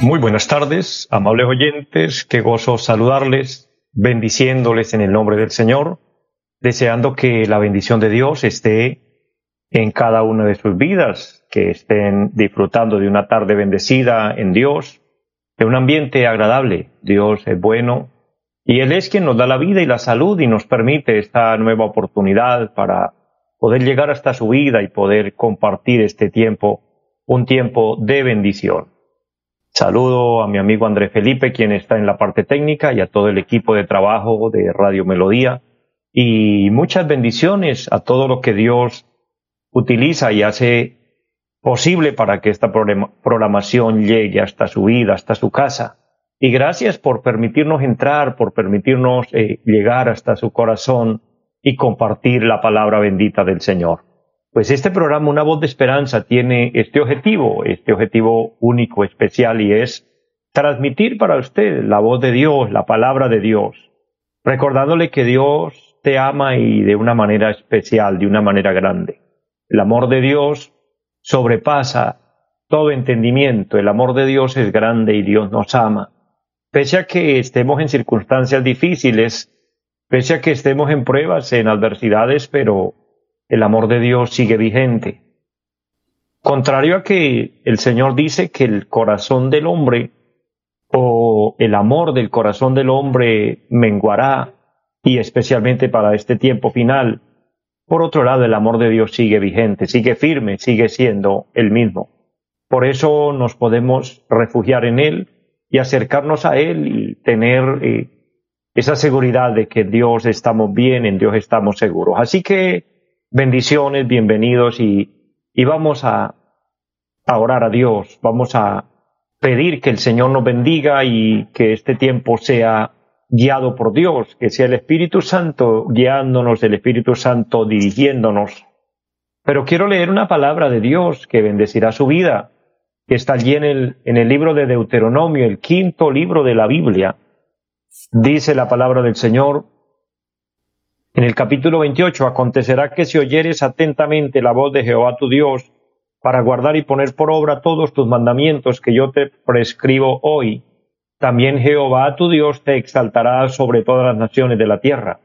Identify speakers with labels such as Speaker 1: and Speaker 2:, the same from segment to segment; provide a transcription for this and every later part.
Speaker 1: Muy buenas tardes, amables oyentes, qué gozo saludarles, bendiciéndoles en el nombre del Señor, deseando que la bendición de Dios esté en cada una de sus vidas, que estén disfrutando de una tarde bendecida en Dios, de un ambiente agradable. Dios es bueno y Él es quien nos da la vida y la salud y nos permite esta nueva oportunidad para poder llegar hasta su vida y poder compartir este tiempo, un tiempo de bendición. Saludo a mi amigo André Felipe, quien está en la parte técnica, y a todo el equipo de trabajo de Radio Melodía. Y muchas bendiciones a todo lo que Dios utiliza y hace posible para que esta programación llegue hasta su vida, hasta su casa. Y gracias por permitirnos entrar, por permitirnos eh, llegar hasta su corazón y compartir la palabra bendita del Señor. Pues este programa, Una voz de esperanza, tiene este objetivo, este objetivo único, especial, y es transmitir para usted la voz de Dios, la palabra de Dios, recordándole que Dios te ama y de una manera especial, de una manera grande. El amor de Dios sobrepasa todo entendimiento, el amor de Dios es grande y Dios nos ama. Pese a que estemos en circunstancias difíciles, pese a que estemos en pruebas, en adversidades, pero el amor de Dios sigue vigente. Contrario a que el Señor dice que el corazón del hombre o el amor del corazón del hombre menguará, y especialmente para este tiempo final, por otro lado el amor de Dios sigue vigente, sigue firme, sigue siendo el mismo. Por eso nos podemos refugiar en Él y acercarnos a Él y tener eh, esa seguridad de que Dios estamos bien, en Dios estamos seguros. Así que bendiciones, bienvenidos y, vamos a, a orar a Dios, vamos a pedir que el Señor nos bendiga y que este tiempo sea guiado por Dios, que sea el Espíritu Santo guiándonos, el Espíritu Santo dirigiéndonos. Pero quiero leer una palabra de Dios que bendecirá su vida, que está allí en el, en el libro de Deuteronomio, el quinto libro de la Biblia. Dice la palabra del Señor, en el capítulo 28, acontecerá que si oyeres atentamente la voz de Jehová tu Dios, para guardar y poner por obra todos tus mandamientos que yo te prescribo hoy, también Jehová tu Dios te exaltará sobre todas las naciones de la tierra.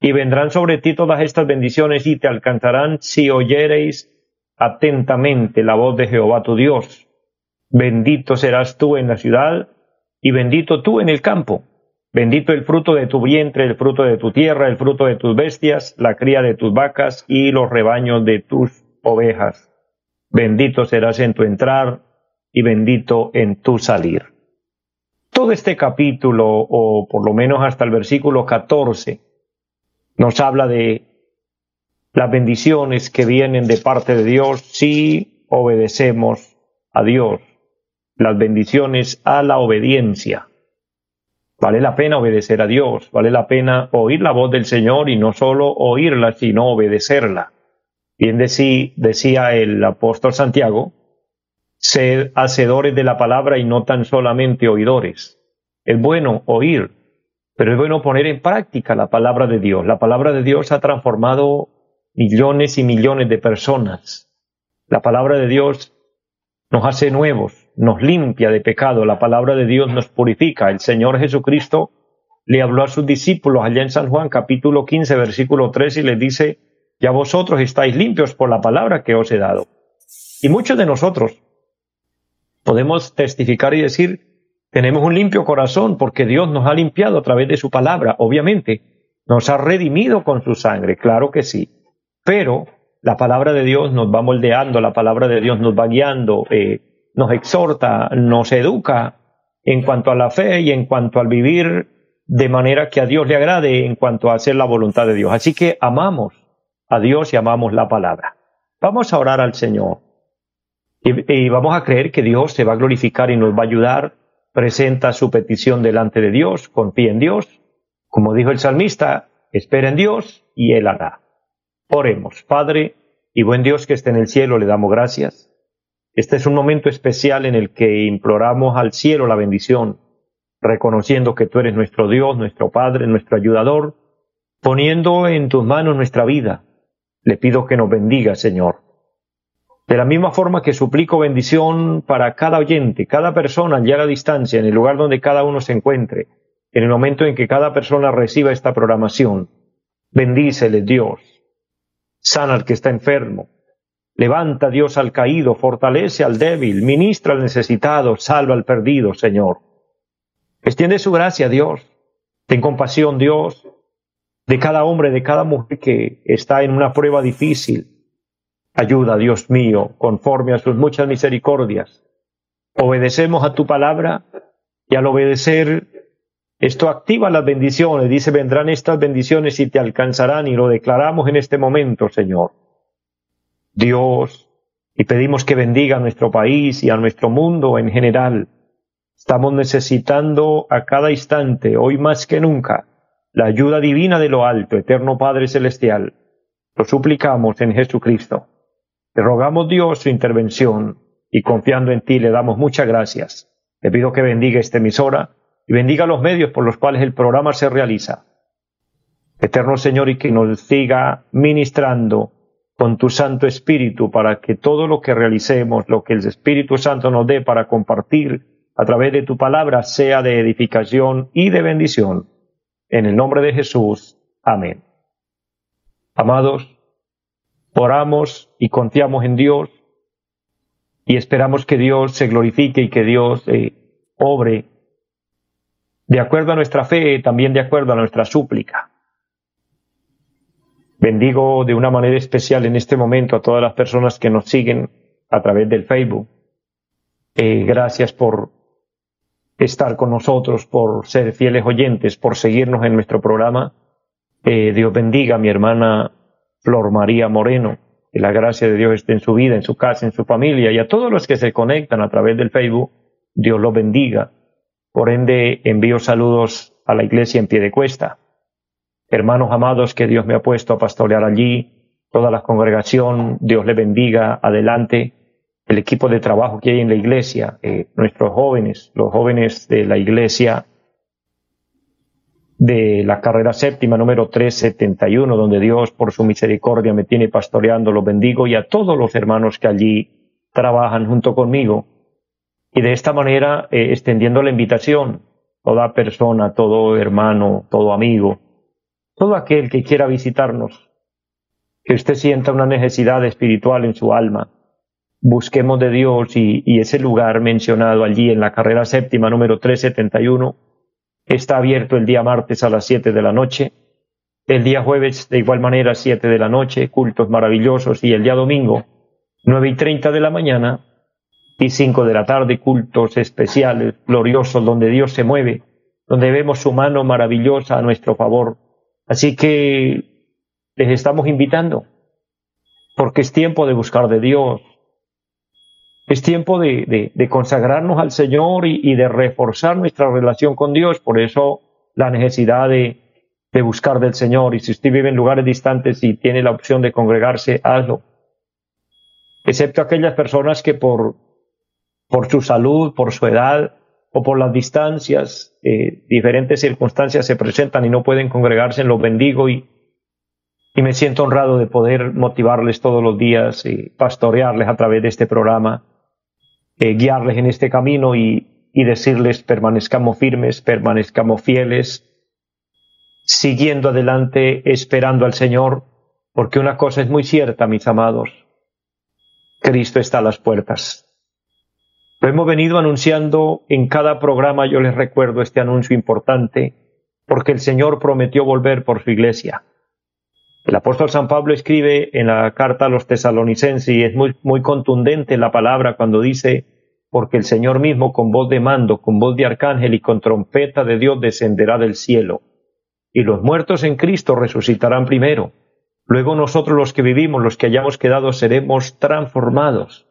Speaker 1: Y vendrán sobre ti todas estas bendiciones y te alcanzarán si oyereis atentamente la voz de Jehová tu Dios. Bendito serás tú en la ciudad y bendito tú en el campo. Bendito el fruto de tu vientre, el fruto de tu tierra, el fruto de tus bestias, la cría de tus vacas y los rebaños de tus ovejas. Bendito serás en tu entrar y bendito en tu salir. Todo este capítulo, o por lo menos hasta el versículo 14, nos habla de las bendiciones que vienen de parte de Dios si obedecemos a Dios, las bendiciones a la obediencia. Vale la pena obedecer a Dios, vale la pena oír la voz del Señor y no solo oírla, sino obedecerla. Bien decía el apóstol Santiago, sed hacedores de la palabra y no tan solamente oidores. Es bueno oír, pero es bueno poner en práctica la palabra de Dios. La palabra de Dios ha transformado millones y millones de personas. La palabra de Dios nos hace nuevos, nos limpia de pecado, la palabra de Dios nos purifica. El Señor Jesucristo le habló a sus discípulos allá en San Juan capítulo 15 versículo 3 y les dice, ya vosotros estáis limpios por la palabra que os he dado. Y muchos de nosotros podemos testificar y decir, tenemos un limpio corazón porque Dios nos ha limpiado a través de su palabra, obviamente, nos ha redimido con su sangre, claro que sí, pero la palabra de Dios nos va moldeando, la palabra de Dios nos va guiando, eh, nos exhorta, nos educa en cuanto a la fe y en cuanto al vivir de manera que a Dios le agrade, en cuanto a hacer la voluntad de Dios. Así que amamos a Dios y amamos la palabra. Vamos a orar al Señor. Y, vamos a creer que Dios se va a glorificar y nos va a ayudar. Presenta su petición delante de Dios, confía en Dios. Como dijo el salmista, espera en Dios y Él hará. Oremos, Padre y buen Dios que esté en el cielo, le damos gracias. Este es un momento especial en el que imploramos al cielo la bendición, reconociendo que tú eres nuestro Dios, nuestro Padre, nuestro ayudador, poniendo en tus manos nuestra vida. Le pido que nos bendiga, Señor. De la misma forma que suplico bendición para cada oyente, cada persona allá a la distancia, en el lugar donde cada uno se encuentre, en el momento en que cada persona reciba esta programación. Bendícele, Dios. Sana al que está enfermo. Levanta, Dios, al caído, fortalece al débil, ministra al necesitado, salva al perdido, Señor. Extiende su gracia, Dios. Ten compasión, Dios, de cada hombre, de cada mujer que está en una prueba difícil. Ayuda, Dios mío, conforme a sus muchas misericordias. Obedecemos a tu palabra y al obedecer esto activa las bendiciones. Dice, vendrán estas bendiciones y te alcanzarán y lo declaramos en este momento, Señor. Dios, y pedimos que bendiga a nuestro país y a nuestro mundo en general Estamos necesitando a cada instante, hoy más que nunca, la ayuda divina de lo alto, eterno Padre Celestial. Lo suplicamos en Jesucristo. Te rogamos Dios su intervención y confiando en ti le damos muchas gracias. Te pido que bendiga esta emisora y bendiga los medios por los cuales el programa se realiza. Eterno Señor, y que nos siga ministrando con tu Santo Espíritu para que todo lo que realicemos, lo que el Espíritu Santo nos dé para compartir, a través de tu palabra sea de edificación y de bendición. En el nombre de Jesús. Amén. Amados, oramos y confiamos en Dios y esperamos que Dios se glorifique y que Dios eh, obre de acuerdo a nuestra fe, también de acuerdo a nuestra súplica. Bendigo de una manera especial en este momento a todas las personas que nos siguen a través del Facebook. Eh, gracias por estar con nosotros, por ser fieles oyentes, por seguirnos en nuestro programa. Eh, Dios bendiga a mi hermana Flor María Moreno, que la gracia de Dios esté en su vida, en su casa, en su familia y a todos los que se conectan a través del Facebook, Dios los bendiga. Por ende, envío saludos a la iglesia en pie de cuesta. Hermanos amados que Dios me ha puesto a pastorear allí, toda la congregación, Dios le bendiga, adelante el equipo de trabajo que hay en la iglesia, eh, nuestros jóvenes, los jóvenes de la iglesia de la carrera séptima número 371, donde Dios por su misericordia me tiene pastoreando, los bendigo y a todos los hermanos que allí trabajan junto conmigo. Y de esta manera, eh, extendiendo la invitación, toda persona, todo hermano, todo amigo, todo aquel que quiera visitarnos, que usted sienta una necesidad espiritual en su alma, busquemos de Dios y, ese lugar mencionado allí en la carrera séptima número 371 está abierto el día martes a las 7 de la noche, el día jueves de igual manera 7 de la noche, cultos maravillosos y el día domingo 9 y 30 de la mañana y 5 de la tarde, cultos especiales, gloriosos, donde Dios se mueve, donde vemos su mano maravillosa a nuestro favor. Así que les estamos invitando, porque es tiempo de buscar de Dios, es tiempo de, consagrarnos al Señor y, de reforzar nuestra relación con Dios. Por eso la necesidad de, buscar del Señor. Y si usted vive en lugares distantes y tiene la opción de congregarse, hazlo. Excepto aquellas personas que por, por su salud, por su edad o por las distancias, eh, diferentes circunstancias se presentan y no pueden congregarse, los bendigo y, y me siento honrado de poder motivarles todos los días y pastorearles a través de este programa eh, guiarles en este camino y, decirles permanezcamos firmes, permanezcamos fieles, siguiendo adelante, esperando al Señor, porque una cosa es muy cierta, mis amados, Cristo está a las puertas. Lo hemos venido anunciando en cada programa, yo les recuerdo este anuncio importante, porque el Señor prometió volver por su iglesia. El apóstol San Pablo escribe en la carta a los tesalonicenses y es muy, muy contundente la palabra cuando dice, porque el Señor mismo con voz de mando, con voz de arcángel y con trompeta de Dios descenderá del cielo. Y los muertos en Cristo resucitarán primero. Luego nosotros los que vivimos, los que hayamos quedado, seremos transformados.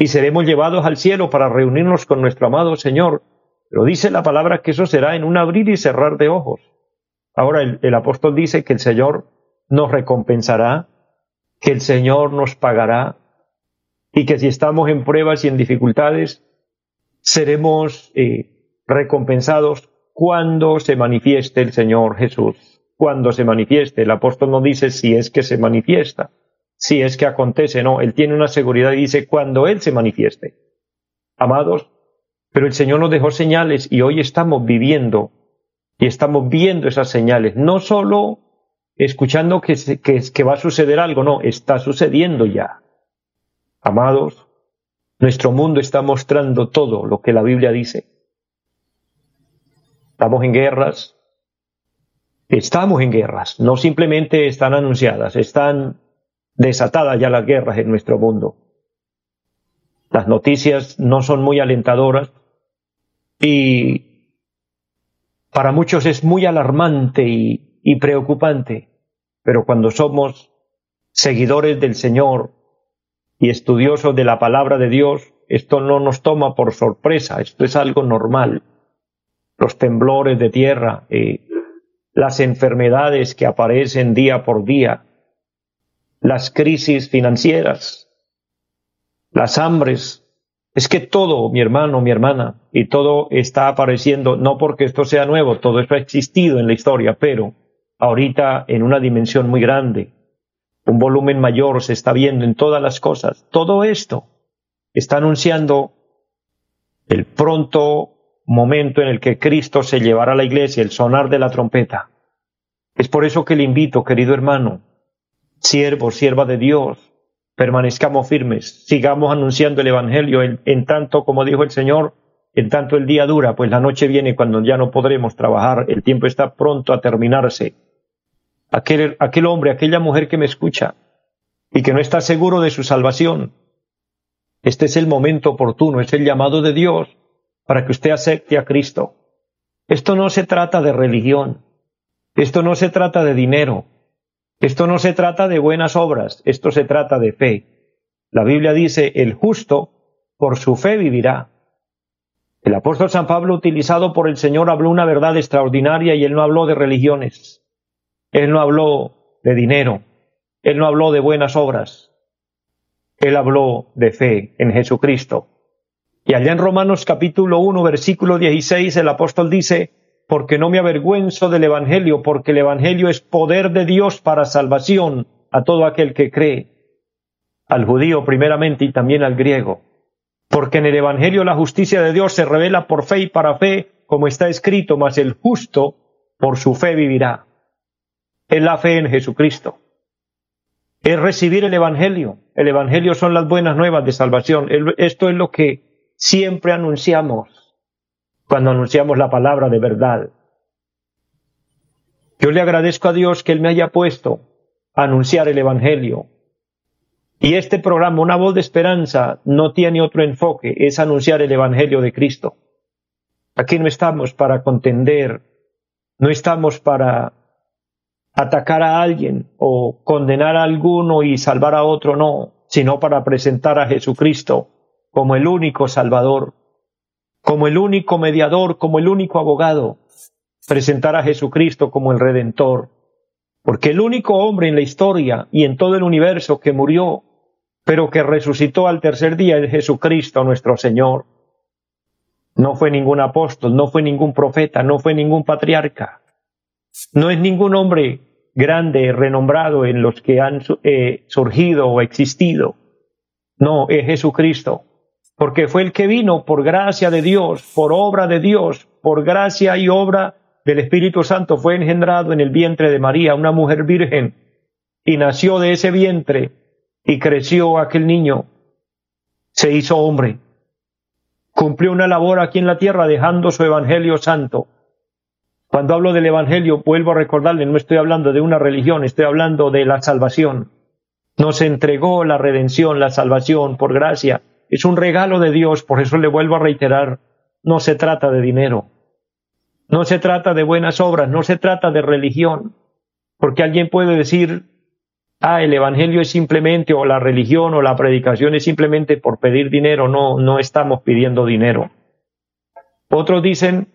Speaker 1: Y seremos llevados al cielo para reunirnos con nuestro amado Señor. Pero dice la palabra que eso será en un abrir y cerrar de ojos. Ahora el, apóstol dice que el Señor nos recompensará, que el Señor nos pagará y que si estamos en pruebas y en dificultades, seremos eh, recompensados cuando se manifieste el Señor Jesús. Cuando se manifieste. El apóstol no dice si es que se manifiesta, si es que acontece, no. Él tiene una seguridad y dice cuando Él se manifieste. Amados, pero el Señor nos dejó señales y hoy estamos viviendo y estamos viendo esas señales, no solo escuchando que, que, que va a suceder algo, no, está sucediendo ya. Amados, nuestro mundo está mostrando todo lo que la Biblia dice. Estamos en guerras, estamos en guerras, no simplemente están anunciadas, están desatadas ya las guerras en nuestro mundo. Las noticias no son muy alentadoras y para muchos es muy alarmante y, preocupante, pero cuando somos seguidores del Señor, y estudiosos de la palabra de Dios, esto no nos toma por sorpresa, esto es algo normal. Los temblores de tierra, eh, las enfermedades que aparecen día por día, las crisis financieras, las hambres, es que todo, mi hermano, mi hermana, y todo está apareciendo, no porque esto sea nuevo, todo esto ha existido en la historia, pero ahorita en una dimensión muy grande, un volumen mayor se está viendo en todas las cosas. Todo esto está anunciando el pronto momento en el que Cristo se llevará a la iglesia, el sonar de la trompeta. Es por eso que le invito, querido hermano, siervo, sierva de Dios, permanezcamos firmes, sigamos anunciando el Evangelio en, en, tanto, como dijo el Señor, en tanto el día dura, pues la noche viene cuando ya no podremos trabajar, el tiempo está pronto a terminarse aquel, aquel hombre, aquella mujer que me escucha y que no está seguro de su salvación. Este es el momento oportuno, es el llamado de Dios para que usted acepte a Cristo. Esto no se trata de religión, esto no se trata de dinero, esto no se trata de buenas obras, esto se trata de fe. La Biblia dice, el justo por su fe vivirá. El apóstol San Pablo, utilizado por el Señor, habló una verdad extraordinaria y él no habló de religiones. Él no habló de dinero, Él no habló de buenas obras, Él habló de fe en Jesucristo. Y allá en Romanos capítulo 1, versículo 16, el apóstol dice, porque no me avergüenzo del Evangelio, porque el Evangelio es poder de Dios para salvación a todo aquel que cree, al judío primeramente y también al griego. Porque en el Evangelio la justicia de Dios se revela por fe y para fe, como está escrito, mas el justo por su fe vivirá es la fe en Jesucristo. Es recibir el Evangelio. El Evangelio son las buenas nuevas de salvación. Esto es lo que siempre anunciamos cuando anunciamos la palabra de verdad. Yo le agradezco a Dios que Él me haya puesto a anunciar el Evangelio. Y este programa, Una voz de esperanza, no tiene otro enfoque, es anunciar el Evangelio de Cristo. Aquí no estamos para contender, no estamos para atacar a alguien o condenar a alguno y salvar a otro, no, sino para presentar a Jesucristo como el único Salvador, como el único mediador, como el único abogado, presentar a Jesucristo como el Redentor, porque el único hombre en la historia y en todo el universo que murió, pero que resucitó al tercer día es Jesucristo nuestro Señor. No fue ningún apóstol, no fue ningún profeta, no fue ningún patriarca, no es ningún hombre grande, renombrado en los que han eh, surgido o existido. No, es Jesucristo, porque fue el que vino por gracia de Dios, por obra de Dios, por gracia y obra del Espíritu Santo, fue engendrado en el vientre de María, una mujer virgen, y nació de ese vientre, y creció aquel niño, se hizo hombre, cumplió una labor aquí en la tierra dejando su Evangelio santo, cuando hablo del Evangelio, vuelvo a recordarle, no estoy hablando de una religión, estoy hablando de la salvación. Nos entregó la redención, la salvación por gracia. Es un regalo de Dios, por eso le vuelvo a reiterar, no se trata de dinero, no se trata de buenas obras, no se trata de religión, porque alguien puede decir, ah, el Evangelio es simplemente, o la religión o la predicación es simplemente por pedir dinero. No, no estamos pidiendo dinero. Otros dicen,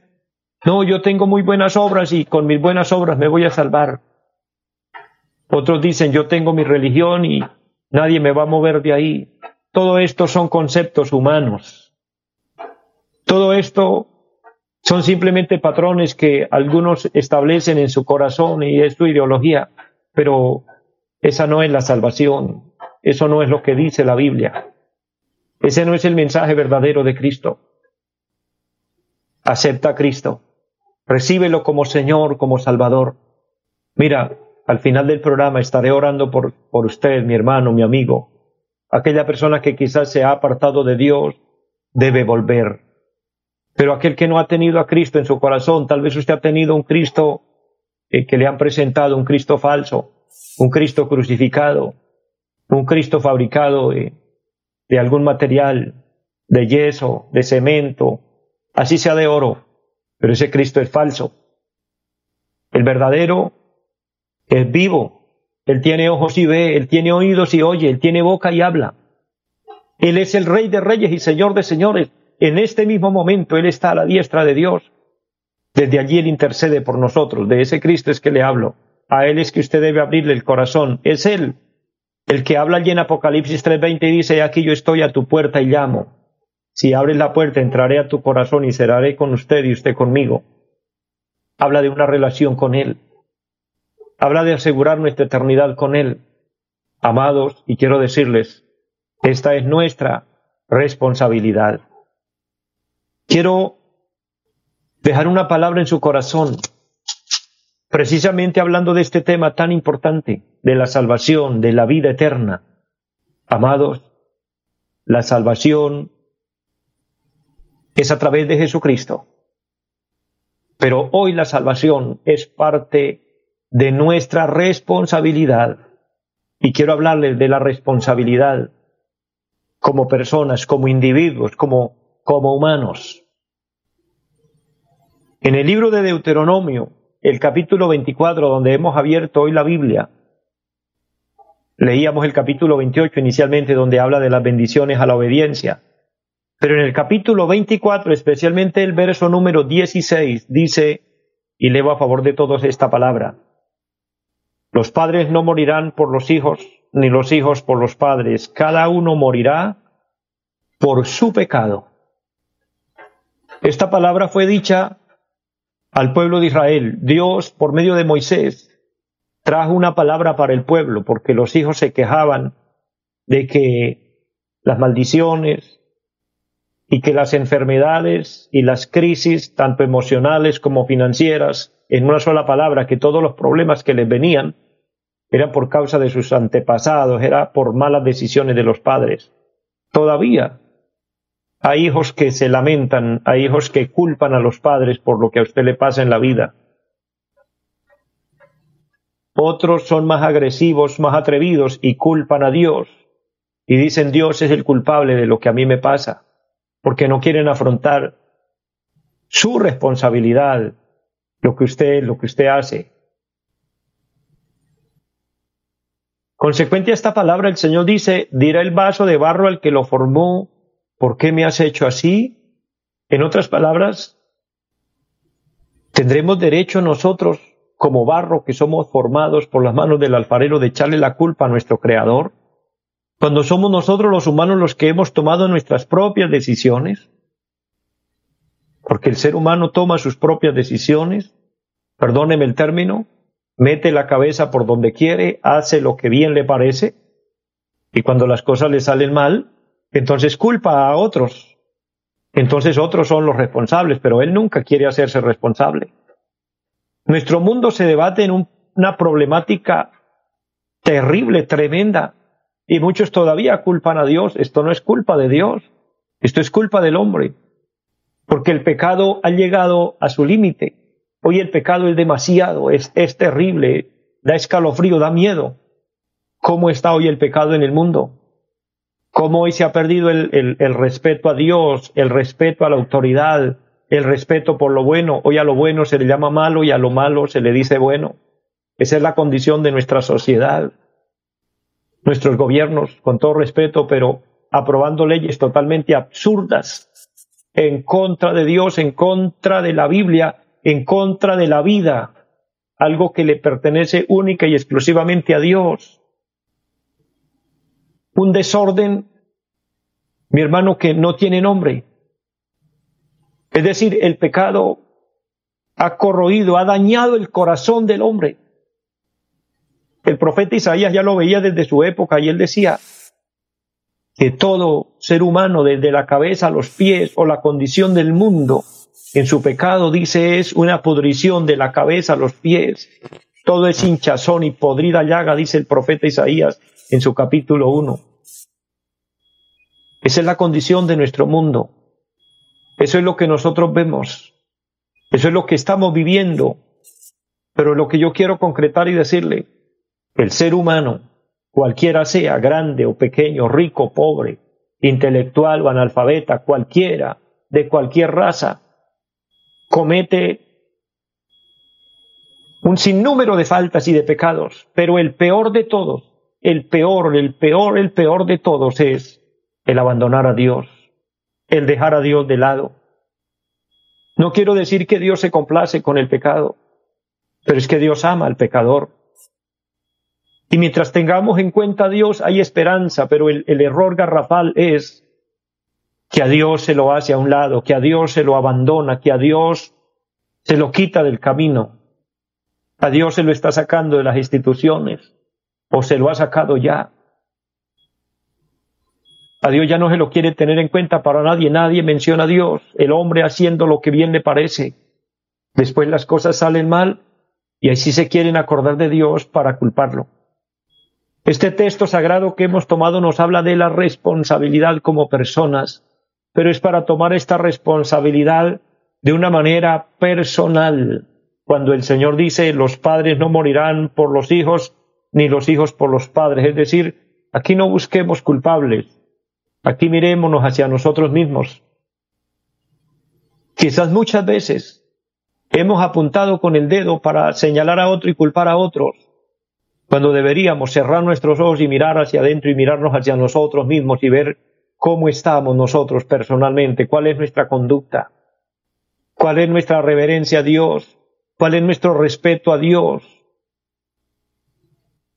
Speaker 1: no, yo tengo muy buenas obras y con mis buenas obras me voy a salvar. Otros dicen, yo tengo mi religión y nadie me va a mover de ahí. Todo esto son conceptos humanos. Todo esto son simplemente patrones que algunos establecen en su corazón y es su ideología, pero esa no es la salvación. Eso no es lo que dice la Biblia. Ese no es el mensaje verdadero de Cristo. Acepta a Cristo. Recíbelo como Señor, como Salvador. Mira, al final del programa estaré orando por, por usted, mi hermano, mi amigo. Aquella persona que quizás se ha apartado de Dios debe volver. Pero aquel que no ha tenido a Cristo en su corazón, tal vez usted ha tenido un Cristo que le han presentado, un Cristo falso, un Cristo crucificado, un Cristo fabricado de algún material, de yeso, de cemento, así sea de oro, pero ese Cristo es falso. El verdadero es vivo. Él tiene ojos y ve, Él tiene oídos y oye, Él tiene boca y habla. Él es el Rey de Reyes y Señor de Señores. En este mismo momento Él está a la diestra de Dios. Desde allí Él intercede por nosotros. De ese Cristo es que le hablo. A Él es que usted debe abrirle el corazón. Es Él el que habla allí en Apocalipsis 3:20 y dice, aquí yo estoy a tu puerta y llamo. Si abres la puerta, entraré a tu corazón y cerraré con usted y usted conmigo. Habla de una relación con Él. Habla de asegurar nuestra eternidad con Él. Amados, y quiero decirles, esta es nuestra responsabilidad. Quiero dejar una palabra en su corazón, precisamente hablando de este tema tan importante, de la salvación, de la vida eterna. Amados, la salvación es a través de Jesucristo. Pero hoy la salvación es parte de nuestra responsabilidad. Y quiero hablarles de la responsabilidad como personas, como individuos, como, como humanos. En el libro de Deuteronomio, el capítulo 24, donde hemos abierto hoy la Biblia, leíamos el capítulo 28 inicialmente, donde habla de las bendiciones a la obediencia. Pero en el capítulo 24, especialmente el verso número 16, dice, y leo a favor de todos esta palabra, los padres no morirán por los hijos, ni los hijos por los padres, cada uno morirá por su pecado. Esta palabra fue dicha al pueblo de Israel. Dios, por medio de Moisés, trajo una palabra para el pueblo, porque los hijos se quejaban de que las maldiciones, y que las enfermedades y las crisis, tanto emocionales como financieras, en una sola palabra, que todos los problemas que les venían eran por causa de sus antepasados, era por malas decisiones de los padres. Todavía hay hijos que se lamentan, hay hijos que culpan a los padres por lo que a usted le pasa en la vida. Otros son más agresivos, más atrevidos y culpan a Dios y dicen Dios es el culpable de lo que a mí me pasa porque no quieren afrontar su responsabilidad, lo que usted, lo que usted hace. Consecuente a esta palabra, el Señor dice, dirá el vaso de barro al que lo formó, ¿por qué me has hecho así? En otras palabras, ¿tendremos derecho nosotros, como barro que somos formados por las manos del alfarero, de echarle la culpa a nuestro Creador? cuando somos nosotros los humanos los que hemos tomado nuestras propias decisiones, porque el ser humano toma sus propias decisiones, perdóneme el término, mete la cabeza por donde quiere, hace lo que bien le parece, y cuando las cosas le salen mal, entonces culpa a otros. Entonces otros son los responsables, pero él nunca quiere hacerse responsable. Nuestro mundo se debate en una problemática terrible, tremenda, y muchos todavía culpan a Dios. Esto no es culpa de Dios. Esto es culpa del hombre. Porque el pecado ha llegado a su límite. Hoy el pecado es demasiado, es, es terrible, da escalofrío, da miedo. ¿Cómo está hoy el pecado en el mundo? ¿Cómo hoy se ha perdido el, el, el respeto a Dios, el respeto a la autoridad, el respeto por lo bueno? Hoy a lo bueno se le llama malo y a lo malo se le dice bueno. Esa es la condición de nuestra sociedad. nuestros gobiernos, con todo respeto, pero aprobando leyes totalmente absurdas en contra de Dios, en contra de la Biblia, en contra de la vida, algo que le pertenece única y exclusivamente a Dios. Un desorden, mi hermano, que no tiene nombre. Es decir, el pecado ha corroído, ha dañado el corazón del hombre. El profeta Isaías ya lo veía desde su época y él decía que todo ser humano, desde la cabeza a los pies o la condición del mundo, en su pecado, dice, es una pudrición de la cabeza a los pies. Todo es hinchazón y podrida llaga, dice el profeta Isaías en su capítulo 1. Esa es la condición de nuestro mundo. Eso es lo que nosotros vemos. Eso es lo que estamos viviendo. Pero lo que yo quiero concretar y decirle, el ser humano, cualquiera sea, grande o pequeño, rico, pobre, intelectual o analfabeta, cualquiera, de cualquier raza, comete un sinnúmero de faltas y de pecados, pero el peor de todos, el peor, el peor, el peor de todos es el abandonar a Dios, el dejar a Dios de lado. No quiero decir que Dios se complace con el pecado, pero es que Dios ama al pecador. Y mientras tengamos en cuenta a Dios hay esperanza, pero el, el, error garrafal es que a Dios se lo hace a un lado, que a Dios se lo abandona, que a Dios se lo quita del camino. A Dios se lo está sacando de las instituciones o se lo ha sacado ya. A Dios ya no se lo quiere tener en cuenta para nadie, nadie menciona a Dios, el hombre haciendo lo que bien le parece. Después las cosas salen mal y así se quieren acordar de Dios para culparlo. Este texto sagrado que hemos tomado nos habla de la responsabilidad como personas, pero es para tomar esta responsabilidad de una manera personal. Cuando el Señor dice los padres no morirán por los hijos, ni los hijos por los padres. Es decir, aquí no busquemos culpables, Aquí mirémonos hacia nosotros mismos. Quizás muchas veces hemos apuntado con el dedo para señalar a otro y culpar a otros, cuando deberíamos cerrar nuestros ojos y mirar hacia adentro y mirarnos hacia nosotros mismos y ver cómo estamos nosotros personalmente, cuál es nuestra conducta, cuál es nuestra reverencia a Dios, cuál es nuestro respeto a Dios,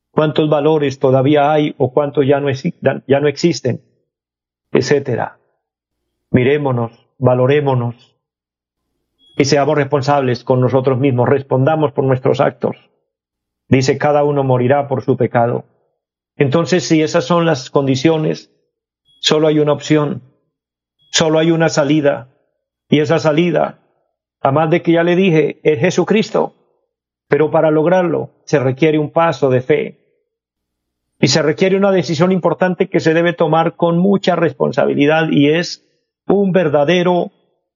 Speaker 1: cuántos valores todavía hay o cuántos ya no, ya no existen etcétera. Mirémonos, valorémonos y seamos responsables con nosotros mismos, respondamos por nuestros actos. Dice, cada uno morirá por su pecado. Entonces, si esas son las condiciones, solo hay una opción, solo hay una salida, y esa salida, además de que ya le dije, es Jesucristo, pero para lograrlo se requiere un paso de fe, y se requiere una decisión importante que se debe tomar con mucha responsabilidad y es un verdadero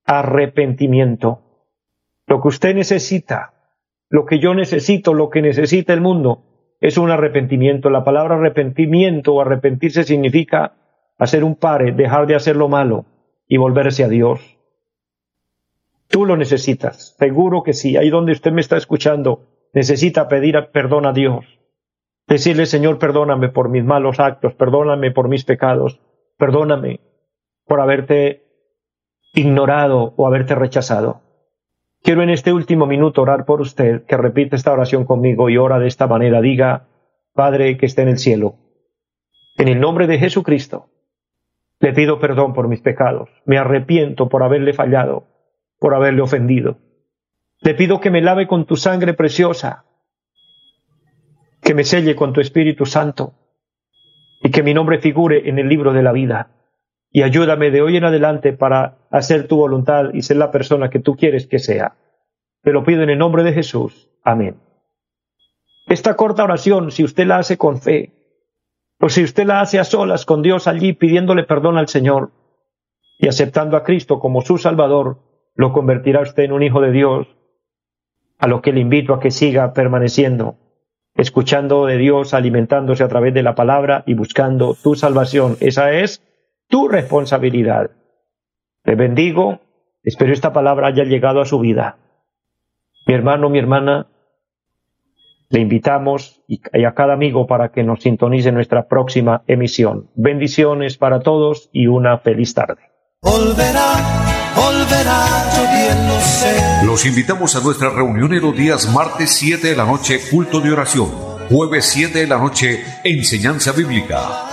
Speaker 1: arrepentimiento. Lo que usted necesita, lo que yo necesito, lo que necesita el mundo, es un arrepentimiento. La palabra arrepentimiento o arrepentirse significa hacer un pare, dejar de hacer lo malo y volverse a Dios. Tú lo necesitas, seguro que sí. Ahí donde usted me está escuchando, necesita pedir perdón a Dios. Decirle, Señor, perdóname por mis malos actos, perdóname por mis pecados, perdóname por haberte ignorado o haberte rechazado. Quiero en este último minuto orar por usted, que repita esta oración conmigo y ora de esta manera. Diga, Padre que esté en el cielo, en el nombre de Jesucristo, le pido perdón por mis pecados, me arrepiento por haberle fallado, por haberle ofendido. Le pido que me lave con tu sangre preciosa que me selle con tu Espíritu Santo y que mi nombre figure en el libro de la vida. Y ayúdame de hoy en adelante para hacer tu voluntad y ser la persona que tú quieres que sea. Te lo pido en el nombre de Jesús. Amén. Esta corta oración, si usted la hace con fe, o si usted la hace a solas con Dios allí pidiéndole perdón al Señor y aceptando a Cristo como su Salvador, lo convertirá usted en un hijo de Dios, a lo que le invito a que siga permaneciendo escuchando de Dios, alimentándose a través de la palabra y buscando tu salvación. Esa es tu responsabilidad. Te bendigo, espero esta palabra haya llegado a su vida. Mi hermano, mi hermana, Le invitamos y a cada amigo para que nos sintonice nuestra próxima emisión. Bendiciones para todos y una feliz tarde.
Speaker 2: Los invitamos a nuestra reunión en los días martes 7 de la noche, culto de oración Jueves 7 de la noche, enseñanza bíblica.